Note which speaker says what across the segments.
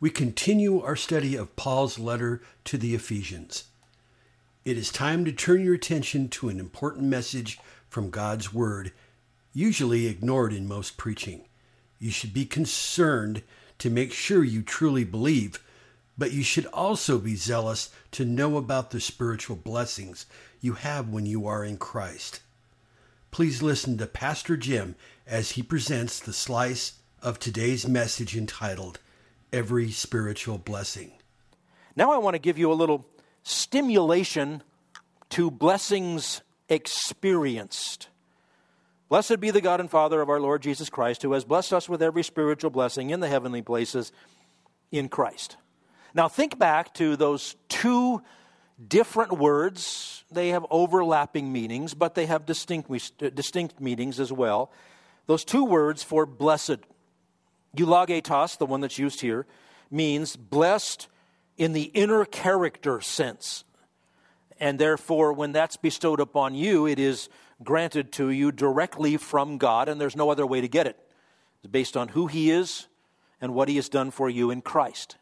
Speaker 1: we continue our study of Paul's letter to the Ephesians. It is time to turn your attention to an important message from God's Word, usually ignored in most preaching. You should be concerned to make sure you truly believe, but you should also be zealous to know about the spiritual blessings you have when you are in Christ. Please listen to Pastor Jim as he presents the slice of today's message entitled Every Spiritual Blessing.
Speaker 2: Now, I want to give you a little stimulation to blessings experienced. Blessed be the God and Father of our Lord Jesus Christ, who has blessed us with every spiritual blessing in the heavenly places in Christ. Now, think back to those two different words. They have overlapping meanings, but they have distinct, distinct meanings as well. Those two words for blessed Eulogetos, the one that's used here, means blessed in the inner character sense. And therefore, when that's bestowed upon you, it is granted to you directly from God, and there's no other way to get it. It's based on who He is and what He has done for you in Christ.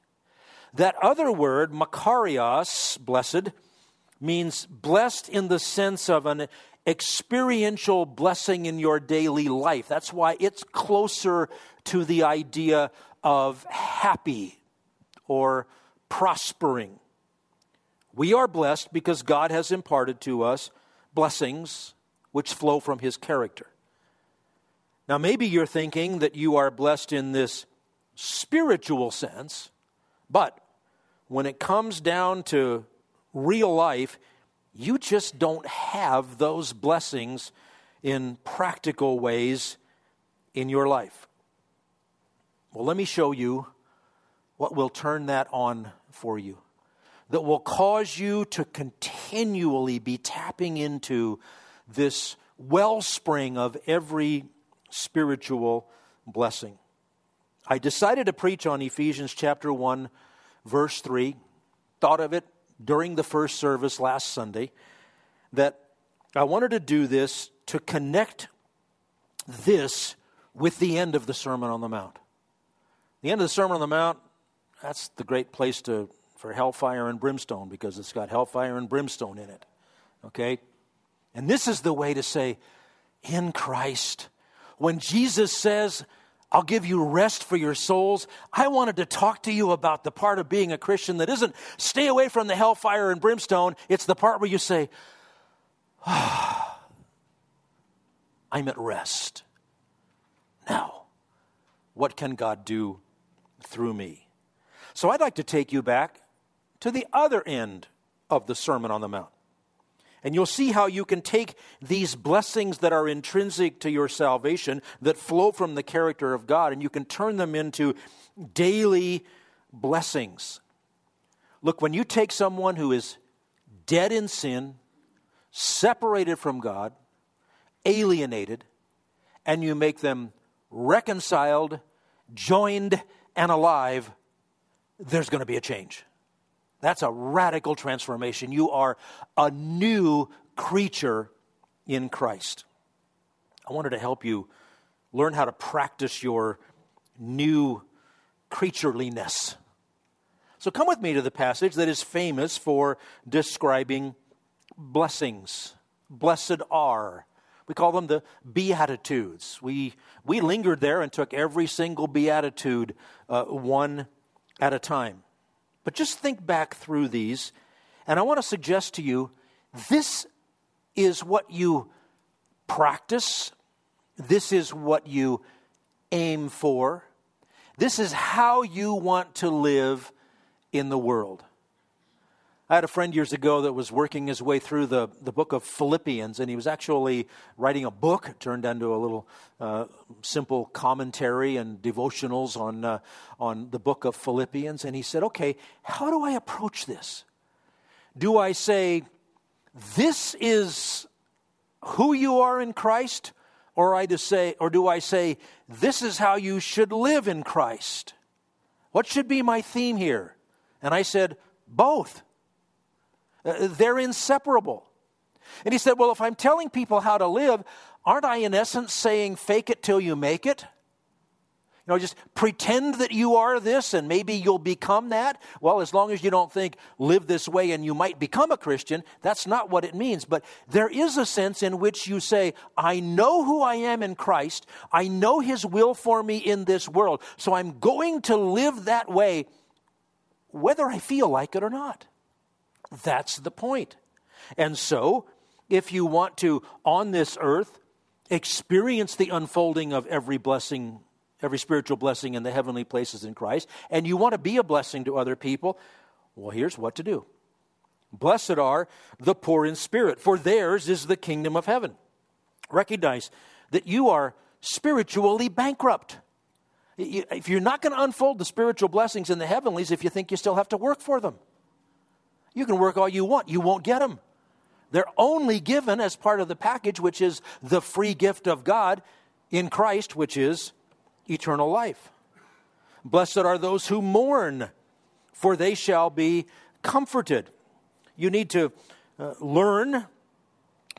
Speaker 2: That other word, makarios, blessed, means blessed in the sense of an experiential blessing in your daily life. That's why it's closer to the idea of happy or prospering. We are blessed because God has imparted to us blessings which flow from His character. Now, maybe you're thinking that you are blessed in this spiritual sense, but when it comes down to real life, you just don't have those blessings in practical ways in your life. Well, let me show you what will turn that on for you, that will cause you to continually be tapping into this wellspring of every spiritual blessing. I decided to preach on Ephesians chapter 1, verse 3. Thought of it during the first service last Sunday that I wanted to do this to connect this with the end of the Sermon on the Mount. The end of the Sermon on the Mount, that's the great place to, for hellfire and brimstone because it's got hellfire and brimstone in it. Okay? And this is the way to say, in Christ. When Jesus says, I'll give you rest for your souls. I wanted to talk to you about the part of being a Christian that isn't stay away from the hellfire and brimstone. It's the part where you say, ah, I'm at rest. Now, what can God do through me? So I'd like to take you back to the other end of the Sermon on the Mount. And you'll see how you can take these blessings that are intrinsic to your salvation, that flow from the character of God, and you can turn them into daily blessings. Look, when you take someone who is dead in sin, separated from God, alienated, and you make them reconciled, joined, and alive, there's going to be a change. That's a radical transformation. You are a new creature in Christ. I wanted to help you learn how to practice your new creatureliness. So come with me to the passage that is famous for describing blessings. Blessed are. We call them the Beatitudes. We, we lingered there and took every single Beatitude uh, one at a time. But just think back through these, and I want to suggest to you this is what you practice, this is what you aim for, this is how you want to live in the world. I had a friend years ago that was working his way through the, the book of Philippians, and he was actually writing a book, turned into a little uh, simple commentary and devotionals on, uh, on the book of Philippians. And he said, Okay, how do I approach this? Do I say, This is who you are in Christ? Or, I just say, or do I say, This is how you should live in Christ? What should be my theme here? And I said, Both. Uh, they're inseparable. And he said, Well, if I'm telling people how to live, aren't I in essence saying fake it till you make it? You know, just pretend that you are this and maybe you'll become that. Well, as long as you don't think live this way and you might become a Christian, that's not what it means. But there is a sense in which you say, I know who I am in Christ. I know His will for me in this world. So I'm going to live that way whether I feel like it or not. That's the point. And so, if you want to, on this earth, experience the unfolding of every blessing, every spiritual blessing in the heavenly places in Christ, and you want to be a blessing to other people, well, here's what to do. Blessed are the poor in spirit, for theirs is the kingdom of heaven. Recognize that you are spiritually bankrupt. If you're not going to unfold the spiritual blessings in the heavenlies, if you think you still have to work for them, you can work all you want, you won't get them. They're only given as part of the package, which is the free gift of God in Christ, which is eternal life. Blessed are those who mourn, for they shall be comforted. You need to uh, learn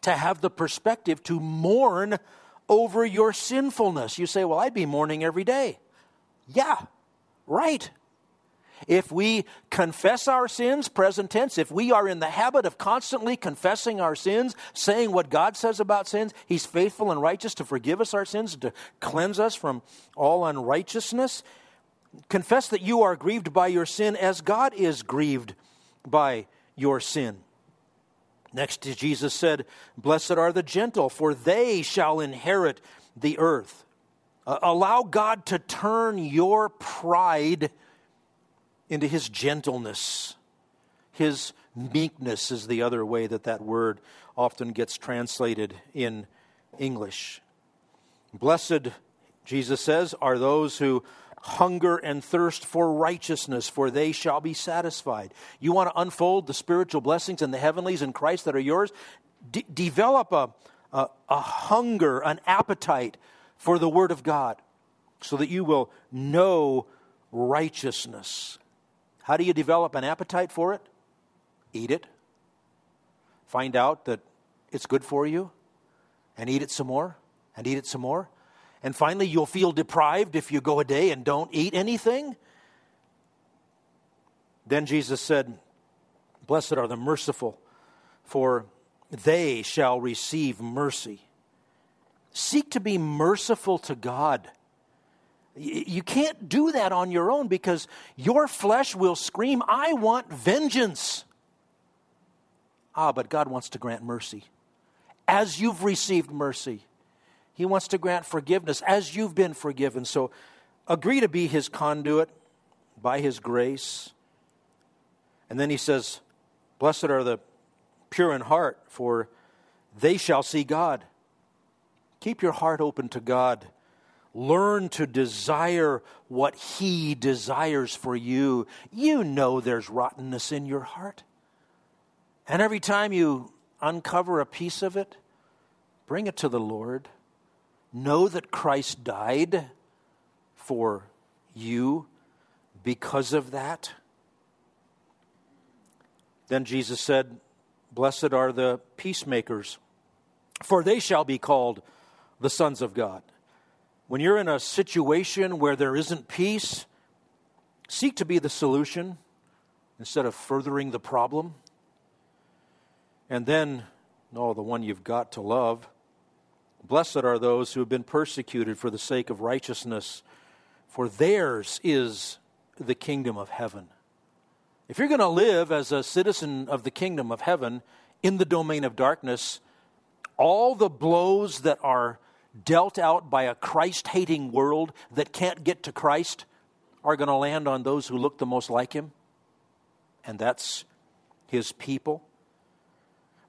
Speaker 2: to have the perspective to mourn over your sinfulness. You say, Well, I'd be mourning every day. Yeah, right. If we confess our sins, present tense, if we are in the habit of constantly confessing our sins, saying what God says about sins, He's faithful and righteous to forgive us our sins, to cleanse us from all unrighteousness. Confess that you are grieved by your sin as God is grieved by your sin. Next, Jesus said, Blessed are the gentle, for they shall inherit the earth. Uh, allow God to turn your pride into his gentleness. His meekness is the other way that that word often gets translated in English. Blessed, Jesus says, are those who hunger and thirst for righteousness, for they shall be satisfied. You want to unfold the spiritual blessings and the heavenlies in Christ that are yours? De- develop a, a, a hunger, an appetite for the Word of God so that you will know righteousness. How do you develop an appetite for it? Eat it. Find out that it's good for you and eat it some more and eat it some more. And finally, you'll feel deprived if you go a day and don't eat anything. Then Jesus said, Blessed are the merciful, for they shall receive mercy. Seek to be merciful to God. You can't do that on your own because your flesh will scream, I want vengeance. Ah, but God wants to grant mercy. As you've received mercy, He wants to grant forgiveness as you've been forgiven. So agree to be His conduit by His grace. And then He says, Blessed are the pure in heart, for they shall see God. Keep your heart open to God Learn to desire what He desires for you. You know there's rottenness in your heart. And every time you uncover a piece of it, bring it to the Lord. Know that Christ died for you because of that. Then Jesus said, Blessed are the peacemakers, for they shall be called the sons of God. When you're in a situation where there isn't peace, seek to be the solution instead of furthering the problem. And then, oh, the one you've got to love. Blessed are those who have been persecuted for the sake of righteousness, for theirs is the kingdom of heaven. If you're going to live as a citizen of the kingdom of heaven in the domain of darkness, all the blows that are dealt out by a Christ hating world that can't get to Christ are going to land on those who look the most like him. And that's his people.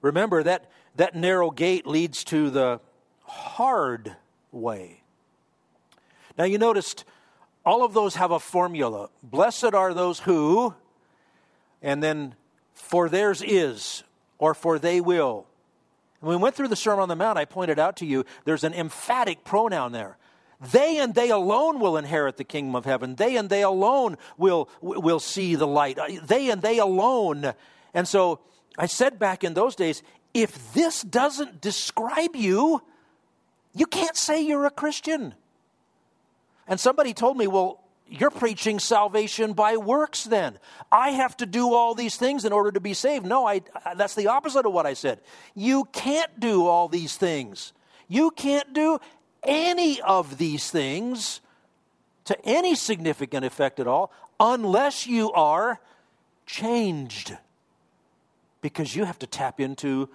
Speaker 2: Remember that that narrow gate leads to the hard way. Now you noticed all of those have a formula. Blessed are those who, and then for theirs is, or for they will. When we went through the Sermon on the Mount, I pointed out to you there's an emphatic pronoun there. They and they alone will inherit the kingdom of heaven. They and they alone will, will see the light. They and they alone. And so I said back in those days if this doesn't describe you, you can't say you're a Christian. And somebody told me, well, you're preaching salvation by works then. I have to do all these things in order to be saved. No, I, that's the opposite of what I said. You can't do all these things. You can't do any of these things to any significant effect at all unless you are changed. Because you have to tap into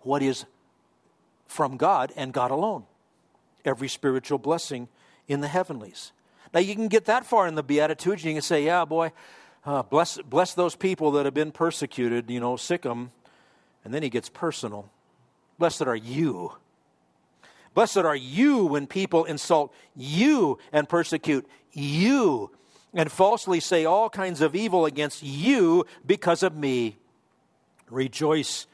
Speaker 2: what is from God and God alone. Every spiritual blessing in the heavenlies. Now, you can get that far in the Beatitudes, you can say, yeah, boy, uh, bless, bless those people that have been persecuted, you know, sick them. And then he gets personal. Blessed are you. Blessed are you when people insult you and persecute you and falsely say all kinds of evil against you because of me. Rejoice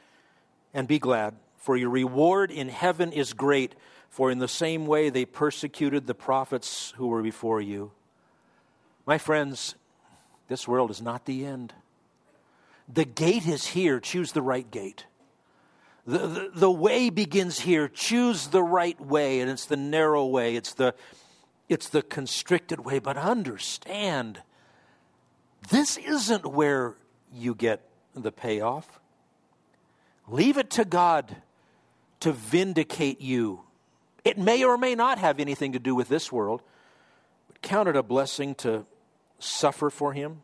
Speaker 2: and be glad, for your reward in heaven is great for in the same way they persecuted the prophets who were before you. My friends, this world is not the end. The gate is here. Choose the right gate. The, the, the, way begins here. Choose the right way, and it's the narrow way, it's the, it's the constricted way. But understand, this isn't where you get the payoff. Leave it to God to vindicate you it may or may not have anything to do with this world, but count it a blessing to suffer for Him.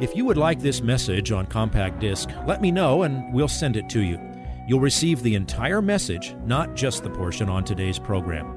Speaker 3: If you would like this message on compact disc, let me know and we'll send it to you. You'll receive the entire message, not just the portion on today's program.